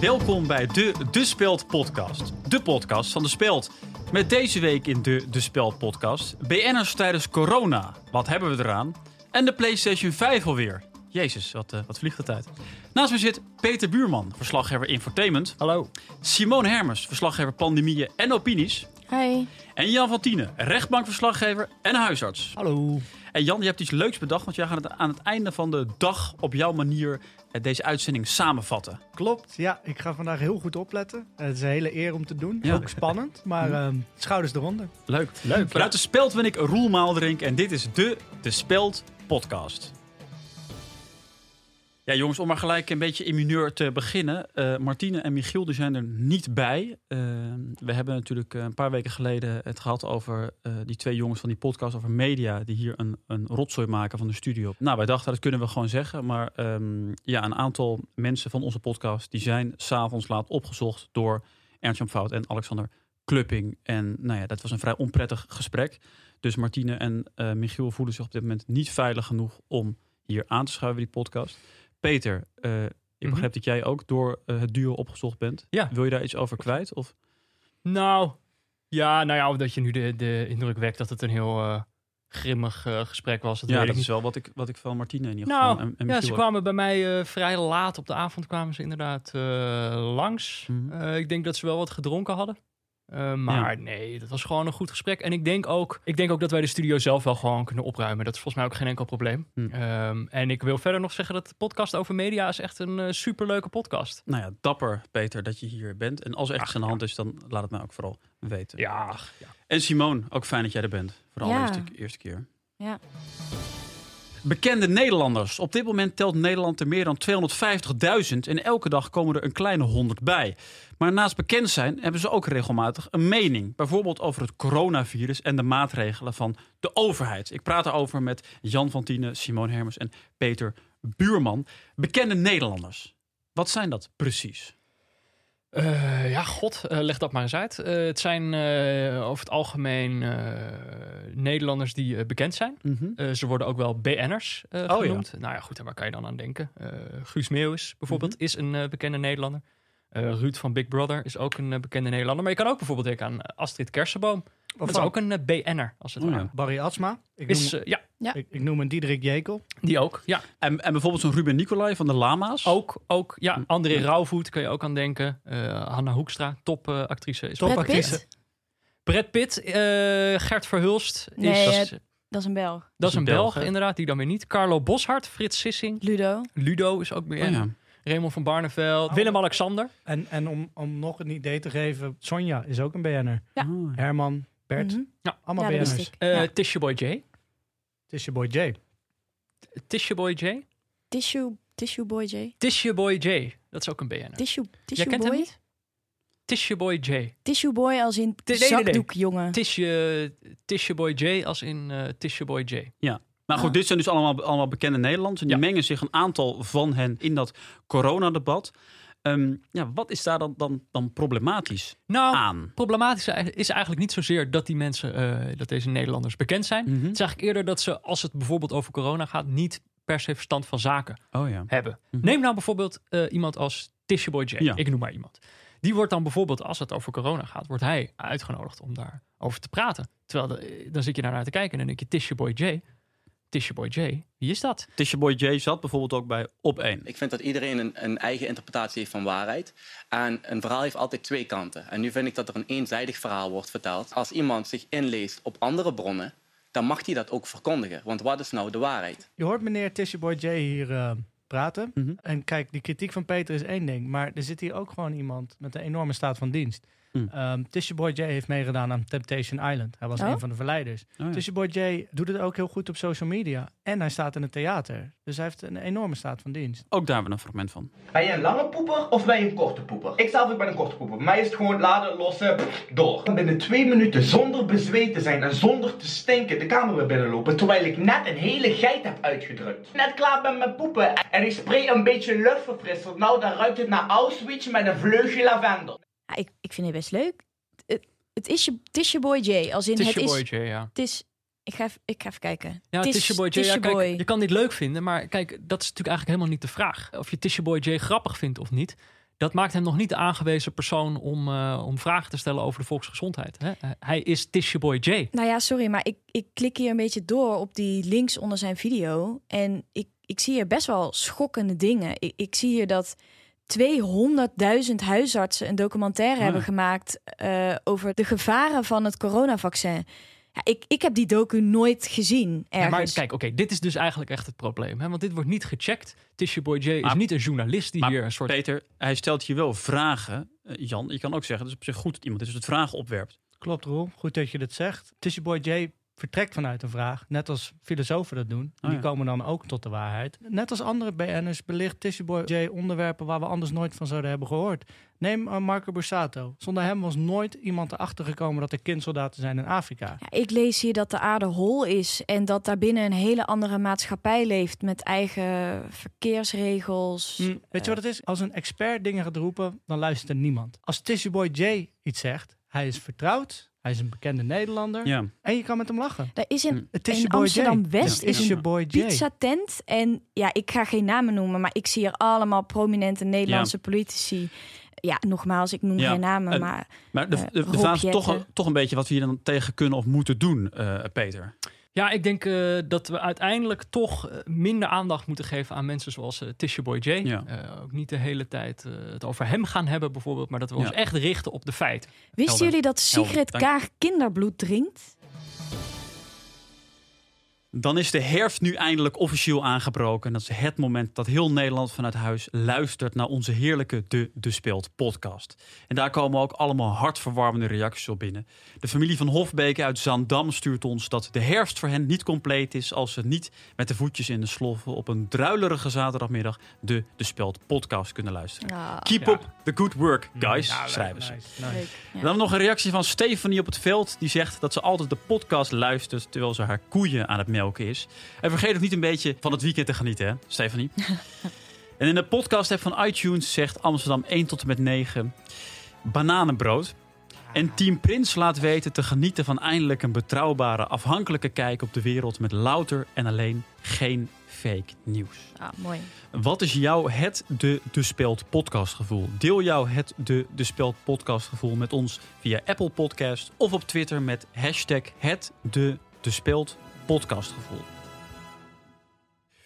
welkom bij de De Speld podcast. De podcast van De Speld. Met deze week in de De Speld podcast BN'ers tijdens corona. Wat hebben we eraan? En de PlayStation 5 alweer. Jezus, wat, uh, wat vliegt de tijd. Naast me zit Peter Buurman, verslaggever Infotainment. Hallo. Simone Hermers, verslaggever Pandemieën en Opinies. Hi. En Jan van Tienen, rechtbankverslaggever en huisarts. Hallo. En Jan, je hebt iets leuks bedacht, want jij gaat het aan het einde van de dag op jouw manier eh, deze uitzending samenvatten. Klopt, ja. Ik ga vandaag heel goed opletten. Het is een hele eer om te doen. Ja. Ook spannend, maar ehm, schouders eronder. Leuk. Leuk. Vanuit de Speld ben ik Roel Maalderink en dit is de De Speld podcast. Ja, jongens, om maar gelijk een beetje in mineur te beginnen. Eh, Martine en Michiel die zijn er niet bij. Uh, we hebben natuurlijk een paar weken geleden het gehad over uh, die twee jongens van die podcast over media. die hier een, een rotzooi maken van de studio. Nou, wij dachten dat kunnen we gewoon zeggen. Maar um, ja, een aantal mensen van onze podcast. die zijn s'avonds laat opgezocht door Ernst-Jan Fout en Alexander Klupping. En nou ja, dat was een vrij onprettig gesprek. Dus Martine en uh, Michiel voelen zich op dit moment niet veilig genoeg om hier aan te schuiven, die podcast. Peter, uh, ik begrijp mm -hmm. dat jij ook door uh, het duo opgezocht bent. Ja. Wil je daar iets over kwijt? Of? Nou, ja, nou ja, dat je nu de, de indruk wekt dat het een heel uh, grimmig gesprek was. Dat ja, dat is wel wat ik, wat ik van Martine in ieder nou, geval. En, en ja, ze kwamen bij mij vrij laat op de avond kwamen ze inderdaad langs. Mhm. Mm -hmm. ik denk dat ze wel wat gedronken hadden. Uh, maar ja. nee, dat was gewoon een goed gesprek. En ik denk, ook, ik denk ook dat wij de studio zelf wel gewoon kunnen opruimen. Dat is volgens mij ook geen enkel probleem. Hm. Um, en ik wil verder nog zeggen dat de podcast over media is echt een uh, superleuke podcast. Nou ja, dapper Peter dat je hier bent. En als er echt aan de ja. hand is, dan laat het mij ook vooral weten. Ja, ja. En Simone, ook fijn dat jij er bent. Vooral Ja. de eerste, eerste keer. Ja. Bekende Nederlanders. Op dit moment telt Nederland er meer dan 250.000 en elke dag komen er een kleine 100 bij. Maar naast bekend zijn hebben ze ook regelmatig een mening. Bijvoorbeeld over het coronavirus en de maatregelen van de overheid. Ik praat erover met Jan van Tienen, Simone Hermers en Peter Buurman. Bekende Nederlanders. Wat zijn dat precies? Uh, ja, god, uh, leg dat maar eens uit. Uh, het zijn over het algemeen Nederlanders die bekend zijn. Mm -hmm. ze worden ook wel BN'ers Oh, genoemd. Nou ja, goed, en waar kan je dan aan denken? Guus Meeuwis bijvoorbeeld Mhm. is een bekende Nederlander. Ruud van Big Brother is ook een bekende Nederlander. Maar je kan ook bijvoorbeeld denken aan Astrid Kersenboom. Dat is ook een BN'er, als het Oh, ware. ja. Barry Atsma. Ik Is, noem, eh, ja, Ja. ik, ik noem een Diederik Jekel. die ook. Ja, En, en bijvoorbeeld zo'n Ruben Nicolai van de Lama's. ook. ook ja. Hm. André Ja. Rauwvoet kun je ook aan denken. Eh, Hanna Hoekstra, topactrice. is Top Brad Pitt? actrice. Brad Pitt, eh, Gert Verhulst. Nee, is, het- dat is, Dat is een Belg. dat is een Belg, inderdaad. Die dan weer niet. Carlo Boshart, Frits Sissing. Ludo. Ludo is ook BN. Oh ja. Raymond van Barneveld. Oh. Willem-Alexander. En, en om, om nog een idee te geven, Sonja is ook een BN'er. Ja. Ja. Herman, Bert, Mhm. allemaal Ja, BN'ers. Eh Ja. Tisha Boy J. Het is je boy Jay. Tisha Boy J. Tissue, tissue Boy J. Tisha Boy J. Dat is ook een BN. Tissue, Jij tissue kent Boy. hem niet? Tisha Boy J. Tissue Boy als in nee, nee, nee. zakdoek, jongen. Tisha, Tisha Boy J als in eh Tisha Boy J. Maar goed, Ah. dit zijn dus allemaal, allemaal bekende Nederlanders. En die Ja. mengen zich een aantal van hen in dat coronadebat. Ehm ja, wat is daar dan, dan, dan problematisch Nou, aan? problematisch is eigenlijk niet zozeer dat die mensen, eh, dat deze Nederlanders bekend zijn. Mhm. Het is eigenlijk eerder dat ze, als het bijvoorbeeld over corona gaat, niet per se verstand van zaken Oh ja. hebben. Mhm. Neem nou bijvoorbeeld eh, iemand als Tisha Boy J. Ja. Ik noem maar iemand. Die wordt dan bijvoorbeeld, als het over corona gaat, wordt hij uitgenodigd om daarover te praten. Terwijl de- dan zit je daar naar te kijken en dan denk je Tisha Boy J. Tisha Boy J, wie is dat? Tisha Boy J zat bijvoorbeeld ook bij Op 1. Ik vind dat iedereen een, een eigen interpretatie heeft van waarheid. En een verhaal heeft altijd twee kanten. En nu vind ik dat er een eenzijdig verhaal wordt verteld. Als iemand zich inleest op andere bronnen, dan mag hij dat ook verkondigen. Want wat is nou de waarheid? Je hoort meneer Tisha Boy J hier eh, praten. Mhm. En kijk, die kritiek van Peter is één ding. Maar er zit hier ook gewoon iemand met een enorme staat van dienst. Mm. Ehm Tisha Boy J heeft meegedaan aan Temptation Island. Hij was Oh. een van de verleiders. Oh ja. Tisha Boy J doet het ook heel goed op social media. En hij staat in het theater. Dus hij heeft een enorme staat van dienst. Ook daar hebben we een fragment van. Ben je een lange poeper of ben je een korte poeper? Ik zelf ik ben een korte poeper. Bij mij is het gewoon laden, lossen, pff, door. Binnen twee minuten zonder bezweet te zijn en zonder te stinken de kamer weer binnenlopen. Terwijl ik net een hele geit heb uitgedrukt. Net klaar ben met poepen en ik spray een beetje luchtverfrisser. Nou, dan ruikt het naar Auschwitz met een vleugje lavendel. Ja, ik, ik vind het best leuk. Het, het is je, het is je boy J. Als in het is, Boy J, ja. het is... Ik ga even, ik ga even kijken. Ja, Het Tisha Boy J. het is Ja, je kijk, je kan dit leuk vinden, maar kijk, dat is natuurlijk eigenlijk helemaal niet de vraag. Of je Tisha Boy J grappig vindt of niet. dat maakt hem nog niet de aangewezen persoon om, eh, om vragen te stellen over de volksgezondheid. Hè? Hij is Tissue Boy J. Nou ja, sorry, maar ik, ik klik hier een beetje door op die links onder zijn video. En ik, ik zie hier best wel schokkende dingen. Ik, ik zie hier dat 200.000 huisartsen een documentaire Ah. hebben gemaakt eh, over de gevaren van het coronavaccin. Ja, ik, ik heb die docu nooit gezien Ja, ergens. maar kijk, oké, dit is dus eigenlijk echt het probleem. Hè? Want dit wordt niet gecheckt. Tissue Boy J is niet een journalist die maar hier een soort... Peter, hij stelt hier wel vragen. Eh, Jan, je kan ook zeggen, het is op zich goed dat iemand is dat vragen opwerpt. Klopt, Roel. Goed dat je dit zegt. Tissue Boy J vertrekt vanuit een vraag, net als filosofen dat doen. Oh die ja. komen dan ook tot de waarheid. Net als andere BN'ers belicht Tissue Boy J onderwerpen waar we anders nooit van zouden hebben gehoord. Neem uh, Marco Borsato. Zonder hem was nooit iemand erachter gekomen dat er kindsoldaten zijn in Afrika. Ja, ik lees hier dat de aarde hol is en dat daarbinnen een hele andere maatschappij leeft met eigen verkeersregels. Hm, weet je wat het is? Als een expert dingen gaat roepen, dan luistert er niemand. Als Tissue Boy J iets zegt, hij is vertrouwd, hij is een bekende Nederlander Ja. en je kan met hem lachen. Er is in, Het is in je boy J. Amsterdam-West is een boy J. pizza tent. En ja, ik ga geen namen noemen, maar ik zie hier allemaal prominente Nederlandse politici. Ja, nogmaals, ik noem Ja, geen namen, en- maar Maar de, Eh, de, de Rob vraag is toch, toch een beetje wat we hier dan tegen kunnen of moeten doen, eh, Peter. Ja, ik denk eh, dat we uiteindelijk toch eh, minder aandacht moeten geven aan mensen zoals eh Tissue Boy J. Ja. Eh, ook niet de hele tijd eh, het over hem gaan hebben bijvoorbeeld, maar dat we ons echt richten op de feiten. wisten Helder. jullie dat Sigrid. Kaag kinderbloed drinkt? Dan is de herfst nu eindelijk officieel aangebroken. En dat is het moment dat heel Nederland vanuit huis luistert naar onze heerlijke De De Speelt podcast. En daar komen ook allemaal hartverwarmende reacties op binnen. De familie van Hofbeke uit Zaandam stuurt ons dat de herfst voor hen niet compleet is als ze niet met de voetjes in de sloffen op een druilerige zaterdagmiddag de De Speelt podcast kunnen luisteren. Ja, Keep Ja. up the good work, guys, Ja, schrijven ze. nice, nice. leuk. Ja. Dan nog een reactie van Stefanie op het veld. Die zegt dat ze altijd de podcast luistert terwijl ze haar koeien aan het melken is. En vergeet ook niet een beetje van het weekend te genieten, hè, Stefanie? en in de podcast van iTunes zegt Amsterdam 1 tot en met 9 bananenbrood. En Team Prins laat weten te genieten van eindelijk een betrouwbare, afhankelijke kijk op de wereld met louter en alleen geen fake nieuws. Ah, mooi. Wat is jouw het de De Speld podcastgevoel? Deel jouw het de De Speld podcastgevoel met ons via Apple Podcast of op Twitter met hashtag het de De Speld podcastgevoel.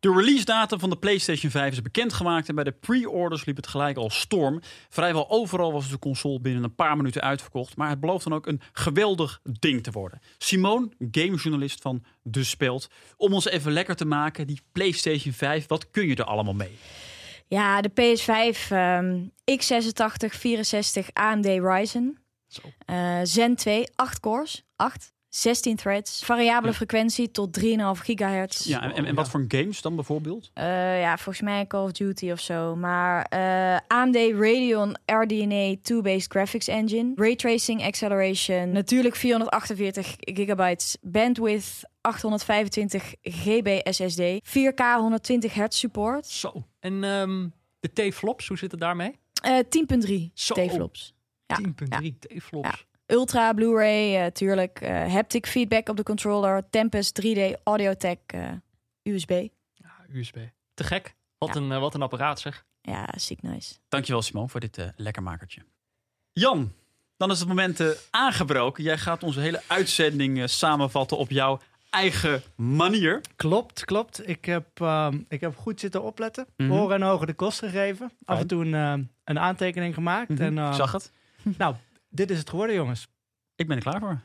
De release datum van de PlayStation 5 is bekendgemaakt en bij de pre-orders liep het gelijk al storm. Vrijwel overal was de console binnen een paar minuten uitverkocht, maar het belooft dan ook een geweldig ding te worden. Simone, gamejournalist van De Speld, om ons even lekker te maken, die PlayStation 5, wat kun je er allemaal mee? Ja, de PS5 ehm, x86 64 AMD Ryzen. Zo. Eh, Zen 2, 8 cores, 8, 16 threads. Variabele Ja. frequentie tot 3,5 gigahertz. Ja, en, en, en wat voor games dan bijvoorbeeld? Eh, ja, volgens mij Call of Duty of zo. Maar eh, AMD Radeon RDNA 2-based graphics engine. Raytracing acceleration. Natuurlijk 448 gigabytes bandwidth. 825 GB SSD. 4K 120 hertz support. Zo. En ehm, de T-flops, hoe zit het daarmee? Eh 10.3 Zo. T-flops. Ja, 10.3 T-flops. Ultra Blu-ray, eh, tuurlijk. eh, haptic feedback op de controller. Tempest 3D Audio Tech eh, USB. Ja, USB. Te gek. Wat, Ja. een, eh, wat een apparaat zeg. Ja, ziek nice. Dankjewel Simone voor dit eh lekkermakertje. Jan, dan is het moment eh, aangebroken. Jij gaat onze hele uitzending eh, samenvatten op jouw eigen manier. Klopt, klopt. Ik heb, ehm, ik heb goed zitten opletten. Oren en ogen de kost gegeven. Af en toe een, een aantekening gemaakt. Mhm, En, Ik zag het. Nou, dit is het geworden, jongens. Ik ben er klaar voor.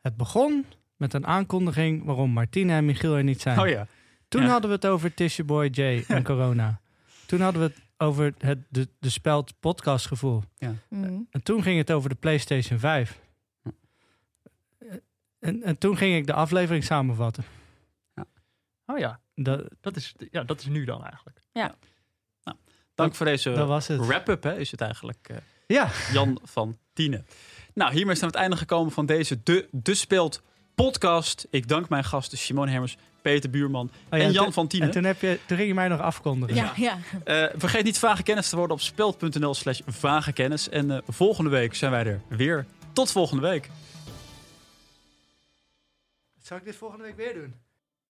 Het begon met een aankondiging waarom Martine en Michiel er niet zijn. Oh ja. Toen Ja. hadden we het over Tissue Boy J en corona. Toen hadden we het over het de, de speld podcastgevoel. Mhm. En toen ging het over de PlayStation 5. En, en toen ging ik de aflevering samenvatten. Oh ja, Dat, dat is, ja, dat is nu dan eigenlijk. Dank voor deze dat was het. wrap-up, hè, is het eigenlijk. Ja, Jan van Tienen. Nou, hiermee zijn we aan het einde gekomen van deze De, de Speelt podcast. Ik dank mijn gasten Simone Hermers, Peter Buurman Oh ja, en Jan toen- van Tienen. en toen, heb je, toen ging je mij nog afkondigen. Ja, ja. Eh, vergeet niet vage kennis te worden op speld.nl slash vage kennis. En eh, volgende week zijn wij er weer. Tot volgende week. Zal ik dit volgende week weer doen?